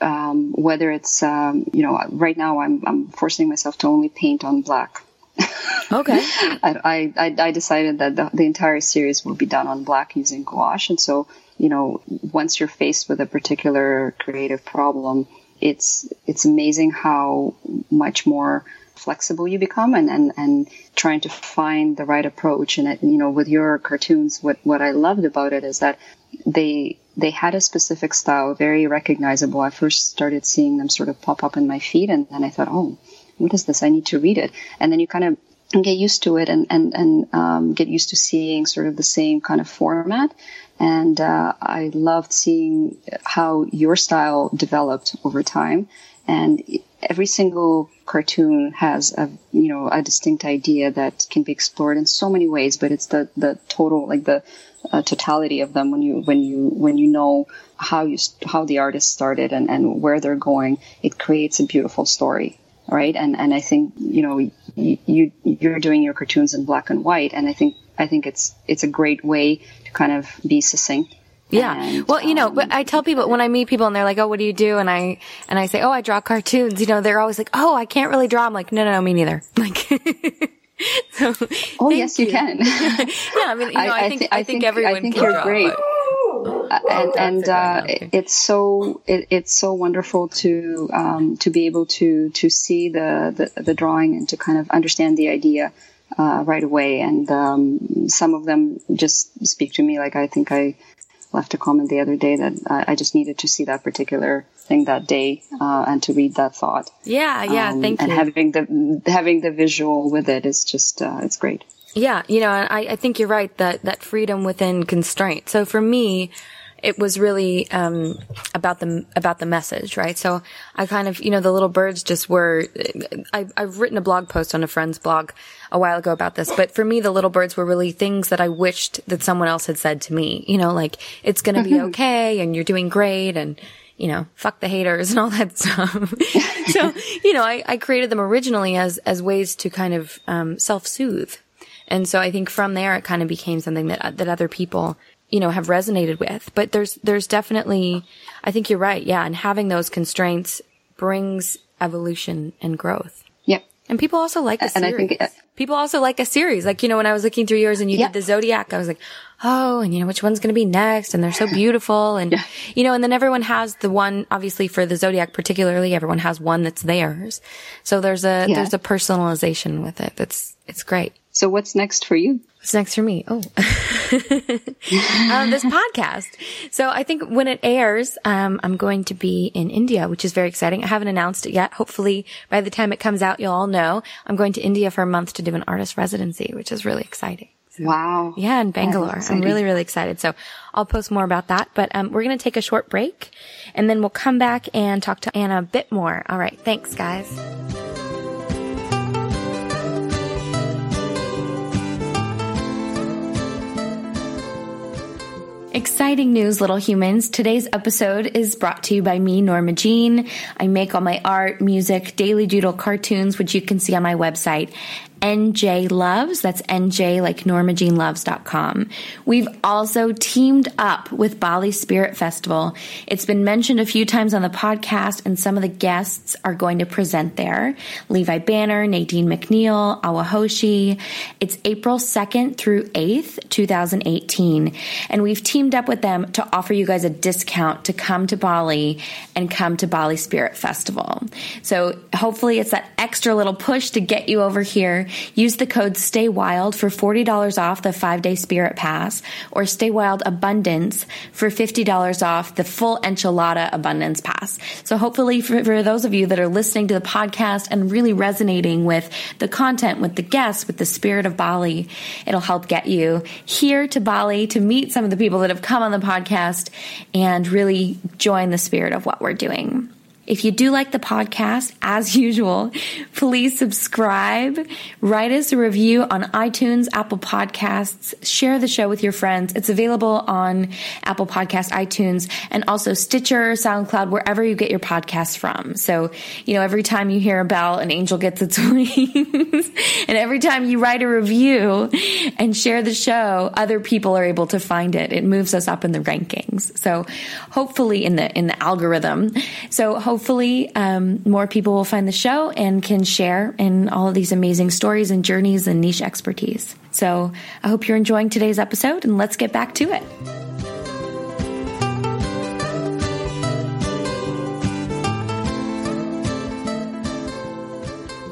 Um, whether it's um, you know right now I'm I'm forcing myself to only paint on black Okay. I, I, I decided that the, the entire series will be done on black using gouache. And so, you know, once you're faced with a particular creative problem, it's, it's amazing how much more flexible you become and, and, and trying to find the right approach. And, it, you know, with your cartoons, what, what I loved about it is that they, they had a specific style, very recognizable. I first started seeing them sort of pop up in my feed and then I thought, oh, what is this? I need to read it. And then you kind of get used to it and, and, and um, get used to seeing sort of the same kind of format. And uh, I loved seeing how your style developed over time. And every single cartoon has a you know a distinct idea that can be explored in so many ways. But it's the the total like the uh, totality of them when you when you when you know how you how the artist started and, and where they're going, it creates a beautiful story right? And and I think you know you, you you're doing your cartoons in black and white, and I think I think it's it's a great way to kind of be succinct. Yeah. And, well, you know, um, but I tell people when I meet people and they're like, "Oh, what do you do?" and I and I say, "Oh, I draw cartoons." You know, they're always like, "Oh, I can't really draw." I'm like, "No, no, no, me neither." Like. so, oh yes, you, you can. yeah, I mean, you know, I, I, think, I, I think, everyone I think can you're draw, great. But and and uh, it's so it, it's so wonderful to um, to be able to to see the, the, the drawing and to kind of understand the idea uh, right away. And um, some of them just speak to me. Like I think I left a comment the other day that I, I just needed to see that particular thing that day uh, and to read that thought. Yeah, yeah. Um, thank and you. And having the having the visual with it is just uh, it's great. Yeah, you know, I, I think you're right that that freedom within constraint. So for me, it was really um, about the about the message, right? So I kind of, you know, the little birds just were. I, I've written a blog post on a friend's blog a while ago about this, but for me, the little birds were really things that I wished that someone else had said to me. You know, like it's going to be mm-hmm. okay, and you're doing great, and you know, fuck the haters and all that stuff. so, you know, I, I created them originally as as ways to kind of um, self soothe. And so I think from there it kind of became something that that other people you know, have resonated with. But there's, there's definitely, I think you're right. Yeah. And having those constraints brings evolution and growth. Yep. And people also like the and series. I think, People also like a series. Like, you know, when I was looking through yours and you Yep. did the Zodiac, I was like, oh, and you know, which one's going to be next? And they're so beautiful. And, you know, and then everyone has the one, obviously for the Zodiac particularly, everyone has one that's theirs. So there's a, Yeah. there's a personalization with it. That's, it's great. So what's next for you? What's next for me? Oh, um, this podcast. So I think when it airs, um, I'm going to be in India, which is very exciting. I haven't announced it yet. Hopefully by the time it comes out, you'll all know I'm going to India for a month to do an artist residency, which is really exciting. Wow. Yeah, in Bangalore. I'm really, really excited. So I'll post more about that, but, um, we're going to take a short break and then we'll come back and talk to Anna a bit more. All right. Thanks guys. Exciting news, little humans. Today's episode is brought to you by me, Norma Jean. I make all my art, music, daily doodle cartoons, which you can see on my website, NJ Loves. That's NJ like NormaJeanLoves.com. We've also teamed up with Bali Spirit Festival. It's been mentioned a few times on the podcast and some of the guests are going to present there. Levi Banner, Nadine McNeil, Awahoshi. It's April 2nd through 8th, 2018. And we've teamed up with them to offer you guys a discount to come to Bali and come to Bali Spirit Festival. So hopefully it's that extra little push to get you over here. Use the code Stay Wild for $40 off the five day spirit pass or Stay Wild Abundance for $50 off the full enchilada abundance pass. So hopefully for, for those of you that are listening to the podcast and really resonating with the content, with the guests, with the spirit of Bali, it'll help get you here to Bali to meet some of the people that have come on the podcast and really join the spirit of what we're doing. If you do like the podcast, as usual, please subscribe, write us a review on iTunes, Apple Podcasts, share the show with your friends. It's available on Apple Podcast, iTunes, and also Stitcher, SoundCloud, wherever you get your podcasts from. So, you know, every time you hear a bell, an angel gets its wings. and every time you write a review and share the show, other people are able to find it. It moves us up in the rankings. So hopefully in the, in the algorithm. So hopefully, um, more people will find the show and can share in all of these amazing stories and journeys and niche expertise. So I hope you're enjoying today's episode and let's get back to it.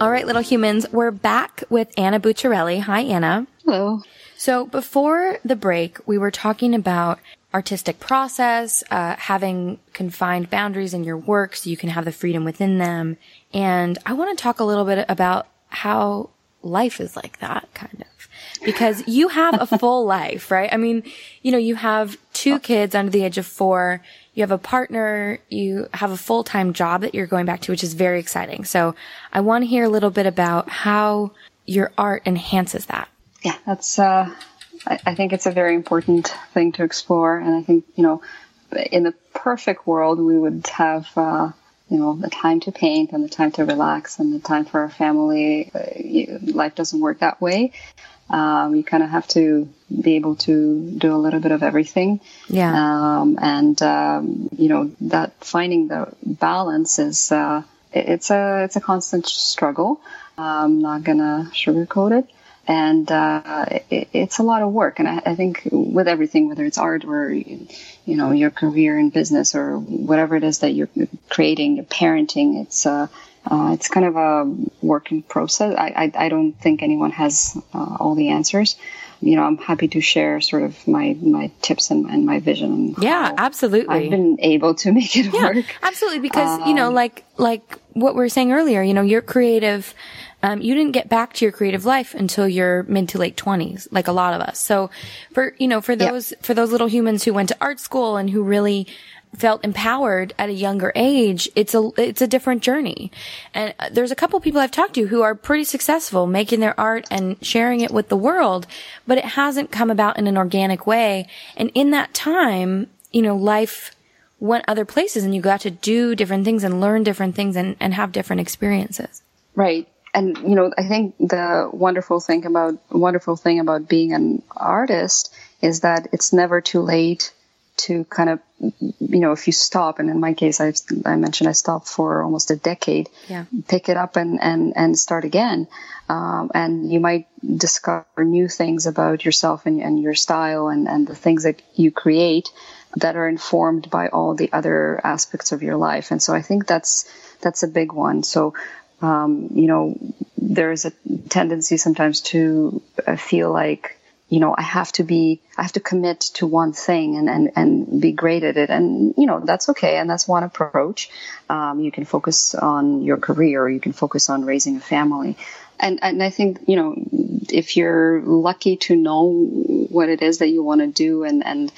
All right, little humans, we're back with Anna Bucciarelli. Hi, Anna. Hello. So before the break, we were talking about artistic process, uh, having confined boundaries in your work so you can have the freedom within them. And I want to talk a little bit about how life is like that, kind of. Because you have a full life, right? I mean, you know, you have two kids under the age of four. You have a partner. You have a full-time job that you're going back to, which is very exciting. So I want to hear a little bit about how your art enhances that. Yeah, that's. Uh, I, I think it's a very important thing to explore, and I think you know, in the perfect world, we would have. Uh, you know, the time to paint and the time to relax and the time for our family. Uh, life doesn't work that way. Um, you kind of have to be able to do a little bit of everything. Yeah. Um, and, um, you know, that finding the balance is, uh, it's a, it's a constant struggle. I'm not gonna sugarcoat it. And, uh, it, it's a lot of work. And I, I think with everything, whether it's art or, you know, your career in business or whatever it is that you're creating, your parenting, it's, uh, uh, it's kind of a working process. I, I, I don't think anyone has uh, all the answers. You know, I'm happy to share sort of my, my tips and, and my vision. Yeah, absolutely. I've been able to make it Yeah, work. absolutely. Because, you know, like, like what we were saying earlier, you know, you're creative. Um, you didn't get back to your creative life until your mid to late twenties, like a lot of us. So for, you know, for those, for those little humans who went to art school and who really felt empowered at a younger age, it's a, it's a different journey. And uh, there's a couple people I've talked to who are pretty successful making their art and sharing it with the world, but it hasn't come about in an organic way. And in that time, you know, life, went other places and you got to do different things and learn different things and, and have different experiences. Right. And you know, I think the wonderful thing about wonderful thing about being an artist is that it's never too late to kind of, you know, if you stop, and in my case, I, I mentioned I stopped for almost a decade, yeah. pick it up and, and, and start again. Um, and you might discover new things about yourself and, and your style and, and the things that you create that are informed by all the other aspects of your life. And so I think that's, that's a big one. So, um, you know, there's a tendency sometimes to uh, feel like you know, I have to be, I have to commit to one thing and, and, and be great at it. And, you know, that's okay. And that's one approach. Um, you can focus on your career, you can focus on raising a family. And, and I think, you know, if you're lucky to know what it is that you want to do and, and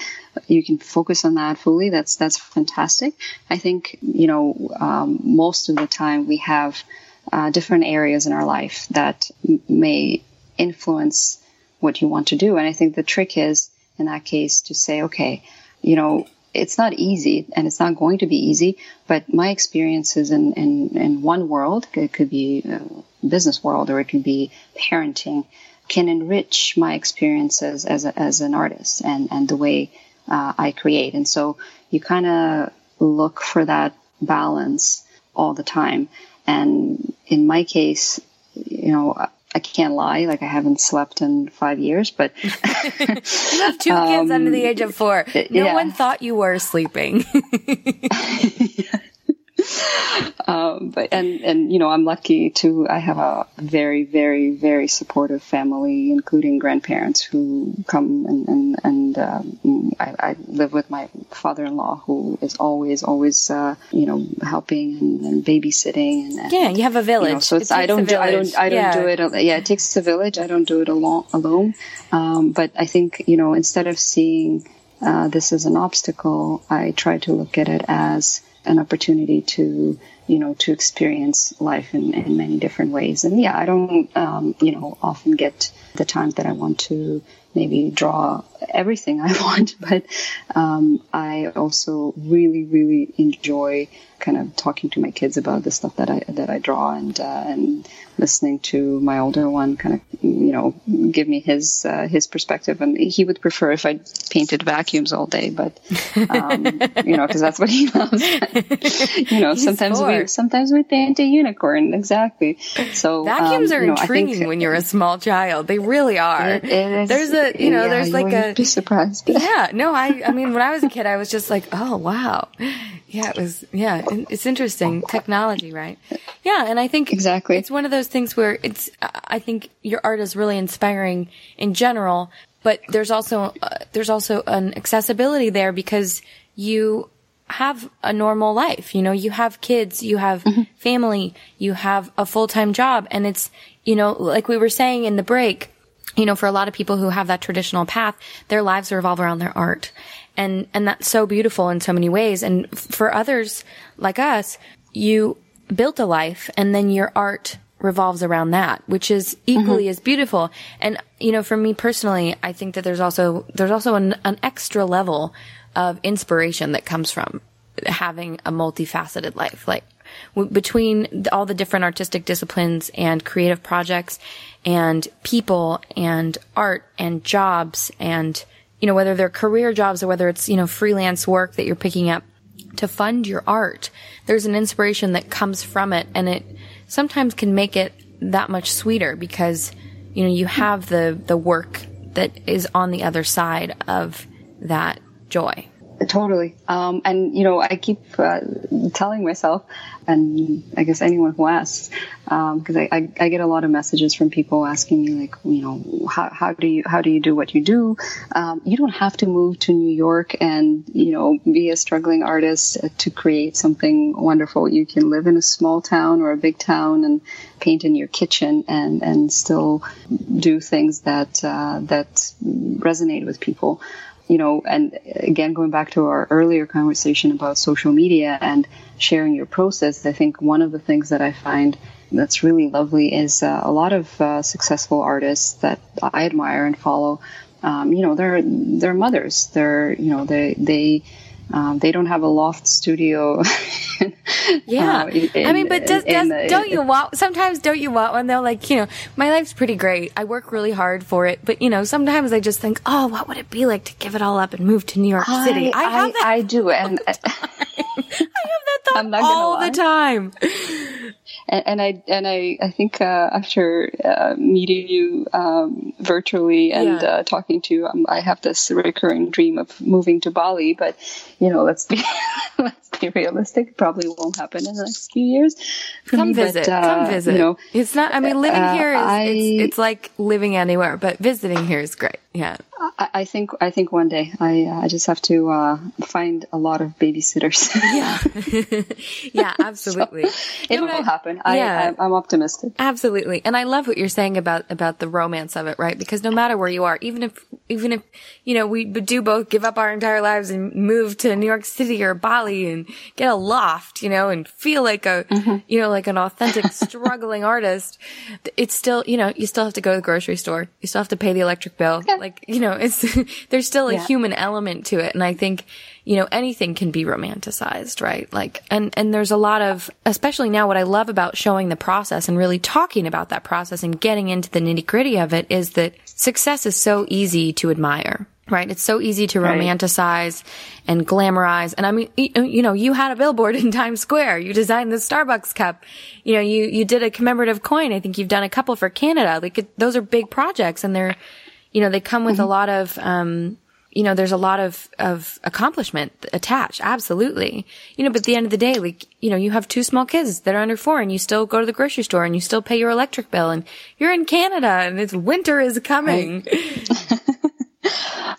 you can focus on that fully, that's, that's fantastic. I think, you know, um, most of the time we have uh, different areas in our life that may influence what you want to do. And I think the trick is in that case to say, okay, you know, it's not easy and it's not going to be easy, but my experiences in, in, in one world, it could be business world or it could be parenting, can enrich my experiences as, a, as an artist and, and the way uh, I create. And so you kind of look for that balance all the time. And in my case, you know, I can't lie, like I haven't slept in five years, but you have two um, kids under the age of four. No yeah. one thought you were sleeping. um, but and and you know I'm lucky to I have a very very very supportive family, including grandparents who come and and, and um, I, I, live with my father-in-law who is always always uh, you know helping and, and babysitting and, and, yeah you have a village. You know, so it's, it I don't do, I don't I don't yeah. do it yeah it takes a village I don't do it alone alone um, but I think you know instead of seeing uh, this as an obstacle I try to look at it as an opportunity to you know to experience life in, in many different ways. And yeah i don't um, you know often get the time that i want to maybe draw everything i want. But um, i also really really enjoy kind of talking to my kids about the stuff that i that i draw and uh, and listening to my older one kind of you know give me his uh, his perspective. And he would prefer if i painted vacuums all day but um, you know because that's what he loves. You know He's sometimes four. we sometimes we paint a unicorn exactly. So vacuums um, are you know, intriguing think, when you're a small child. They really are. It, it is, there's a you know yeah, there's like a be surprised. Yeah no i i mean when i was a kid i was just like oh wow yeah it was yeah it's interesting technology right yeah and i think exactly it's one of those things where it's, I think your art is really inspiring in general, but there's also, uh, there's also an accessibility there because you have a normal life. You know, you have kids, you have mm-hmm. family, you have a full-time job. And it's, you know, like we were saying in the break, you know, for a lot of people who have that traditional path, their lives revolve around their art. And, and that's so beautiful in so many ways. And for others like us, you built a life and then your art revolves around that, which is equally mm-hmm. as beautiful. And, you know, for me personally, I think that there's also, there's also an, an extra level of inspiration that comes from having a multifaceted life. Like, w- between all the different artistic disciplines and creative projects and people and art and jobs and, you know, whether they're career jobs or whether it's, you know, freelance work that you're picking up to fund your art, there's an inspiration that comes from it and it, sometimes can make it that much sweeter because you know you have the the work that is on the other side of that joy totally um, and you know i keep uh, telling myself and I guess anyone who asks, because um, I, I, I, get a lot of messages from people asking me like, you know, how, how do you how do you do what you do? Um, you don't have to move to New York and you know be a struggling artist to create something wonderful. You can live in a small town or a big town and paint in your kitchen and and still do things that uh, that resonate with people you know, and again, going back to our earlier conversation about social media and sharing your process, I think one of the things that I find that's really lovely is uh, a lot of uh, successful artists that I admire and follow. Um, you know, they're they're mothers. They're you know they they Um, they don't have a loft studio. yeah, uh, in, I mean, but does, does, don't you want? Sometimes don't you want one? They're like, you know, my life's pretty great. I work really hard for it, but you know, sometimes I just think, oh, what would it be like to give it all up and move to New York City? I, have that. I do, and I have that thought all the time and, and I and I I think uh, after uh, meeting you um, virtually and yeah. uh, talking to you, um, I have this recurring dream of moving to Bali. But you know, let's be let's be realistic. Probably won't happen in the next few years. Come me, visit. But, Come uh, visit. You know, it's not. I mean, living uh, here is I, it's, it's like living anywhere, but visiting here is great. Yeah. I, I think I think one day I uh, I just have to uh, find a lot of babysitters. yeah, yeah, absolutely. so it will happen. I, yeah. I, am optimistic. Absolutely, and I love what you're saying about about the romance of it, right? Because no matter where you are, even if even if you know we do both give up our entire lives and move to New York City or Bali and get a loft, you know, and feel like a mm-hmm. you know like an authentic struggling artist, it's still you know you still have to go to the grocery store, you still have to pay the electric bill, yeah. like you know it's there's still a yeah. human element to it, and I think you know, anything can be romanticized, right? Like, and, and there's a lot of, especially now, what I love about showing the process and really talking about that process and getting into the nitty gritty of it is that success is so easy to admire. Right. It's so easy to right. romanticize and glamorize. And I mean, you know, you had a billboard in Times Square. You designed the Starbucks cup. You know, you, you did a commemorative coin. I think you've done a couple for Canada. Like those are big projects and they're, you know, they come with mm-hmm. a lot of, um, you know, there's a lot of, of accomplishment attached. Absolutely. You know, but at the end of the day, like, you know, you have two small kids that are under four and you still go to the grocery store and you still pay your electric bill and you're in Canada and it's winter is coming.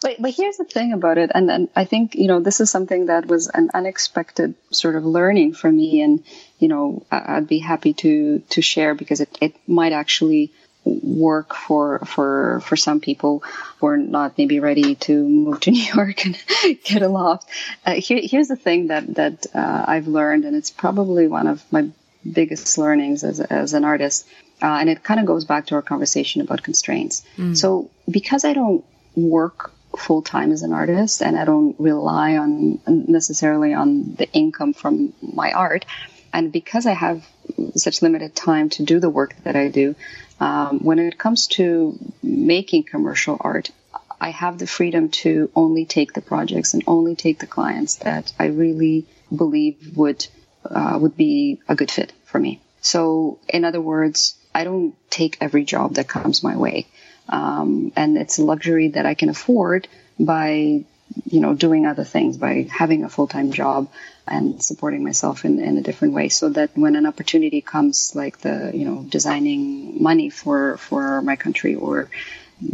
but, but here's the thing about it. And, and I think, you know, this is something that was an unexpected sort of learning for me. And, you know, I'd be happy to, to share because it, it might actually, work for for for some people who are not maybe ready to move to New York and get a loft. Uh, here, here's the thing that that uh, I've learned, and it's probably one of my biggest learnings as as an artist, uh, and it kind of goes back to our conversation about constraints. Mm. So because I don't work full time as an artist and I don't rely on necessarily on the income from my art, and because I have such limited time to do the work that I do, um, when it comes to making commercial art, I have the freedom to only take the projects and only take the clients that I really believe would uh, would be a good fit for me. So, in other words, I don't take every job that comes my way, um, and it's a luxury that I can afford by you know doing other things by having a full-time job and supporting myself in, in a different way so that when an opportunity comes like the you know designing money for for my country or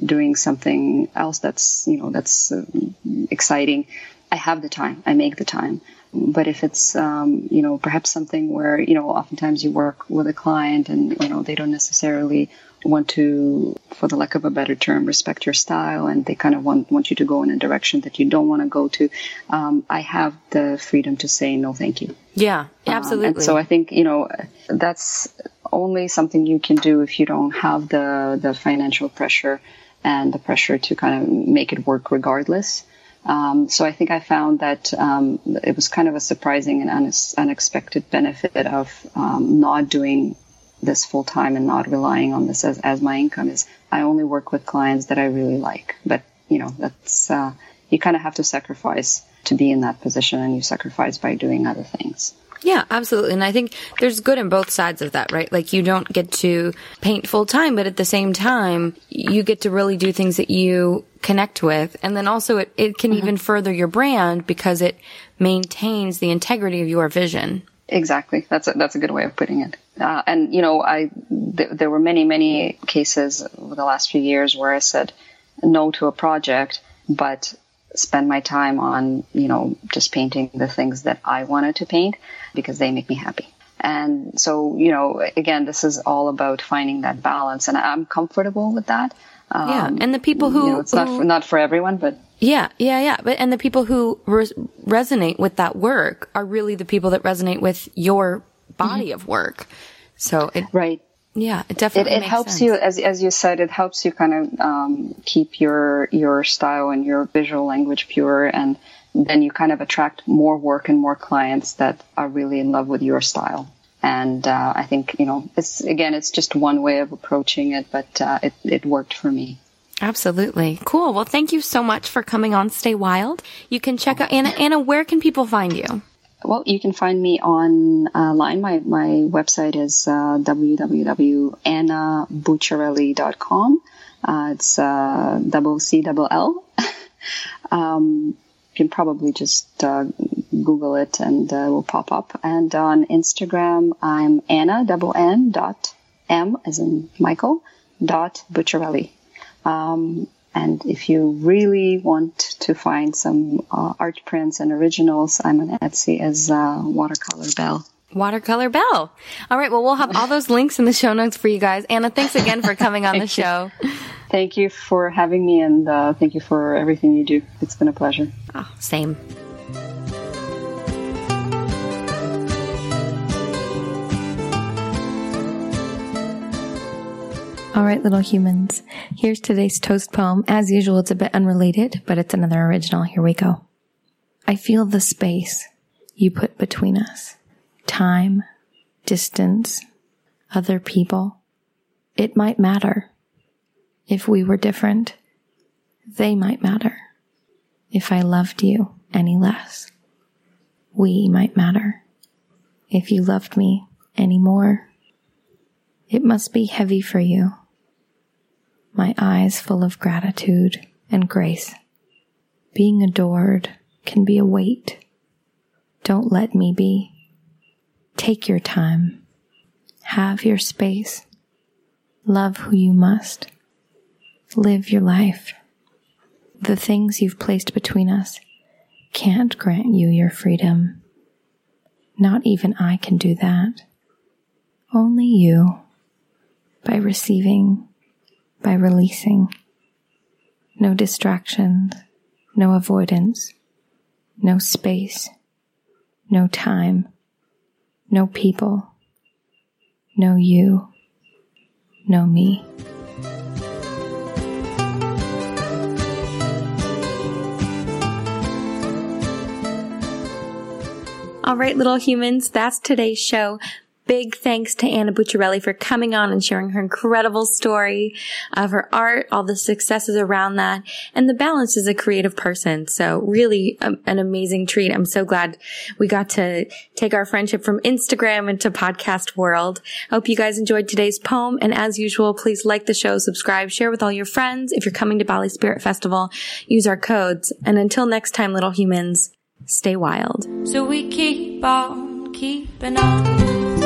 doing something else that's you know that's uh, exciting i have the time. I make the time but if it's um, you know perhaps something where you know oftentimes you work with a client and you know they don't necessarily want to, for the lack of a better term, respect your style, and they kind of want want you to go in a direction that you don't want to go to. Um, I have the freedom to say no, thank you. Yeah, absolutely. Um, and so I think you know that's only something you can do if you don't have the the financial pressure and the pressure to kind of make it work regardless. Um, so I think I found that um, it was kind of a surprising and unexpected benefit of um, not doing this full time and not relying on this as, as my income is I only work with clients that I really like. But, you know, that's, uh, you kind of have to sacrifice to be in that position and you sacrifice by doing other things. Yeah, absolutely. And I think there's good in both sides of that, right? Like you don't get to paint full time, but at the same time, you get to really do things that you connect with. And then also it, it can mm-hmm. even further your brand because it maintains the integrity of your vision. Exactly. That's a, that's a good way of putting it. Uh, and you know, I th- there were many many cases over the last few years where I said no to a project, but spend my time on you know just painting the things that I wanted to paint because they make me happy. And so you know, again, this is all about finding that balance, and I'm comfortable with that. Um, yeah, and the people who you know, it's who, not for, not for everyone, but yeah, yeah, yeah. But and the people who res- resonate with that work are really the people that resonate with your body mm-hmm. of work. So it right. Yeah, it definitely. It, it helps sense. you, as as you said, it helps you kind of um, keep your your style and your visual language pure, and then you kind of attract more work and more clients that are really in love with your style. And uh, I think you know, it's again, it's just one way of approaching it, but uh, it it worked for me. Absolutely. Cool. Well, thank you so much for coming on Stay Wild. You can check out Anna. Anna, where can people find you? Well, you can find me online. My, my website is uh, www.annabucciarelli.com. Uh, it's uh, double C double L. um, you can probably just uh, Google it and uh, it will pop up. And on Instagram, I'm Anna double N dot M as in Michael dot Bucciarelli. Um, and if you really want to find some uh, art prints and originals, I'm on Etsy as uh, Watercolor Bell. Watercolor Bell. All right. Well, we'll have all those links in the show notes for you guys. Anna, thanks again for coming on the show. You. Thank you for having me and uh, thank you for everything you do. It's been a pleasure. Oh, same. All right, little humans. Here's today's toast poem. As usual, it's a bit unrelated, but it's another original. Here we go. I feel the space you put between us. Time, distance, other people. It might matter. If we were different, they might matter. If I loved you any less, we might matter. If you loved me any more, it must be heavy for you my eyes full of gratitude and grace. Being adored can be a weight. Don't let me be. Take your time. Have your space. Love who you must. Live your life. The things you've placed between us can't grant you your freedom. Not even I can do that. Only you, by receiving by releasing. No distractions, no avoidance, no space, no time, no people, no you, no me. All right, little humans, that's today's show big thanks to Anna Bucciarelli for coming on and sharing her incredible story of her art, all the successes around that, and the balance as a creative person. So really um, an amazing treat. I'm so glad we got to take our friendship from Instagram into podcast world. I hope you guys enjoyed today's poem. And as usual, please like the show, subscribe, share with all your friends. If you're coming to Bali Spirit Festival, use our codes. And until next time, little humans, stay wild. So we keep on keeping on.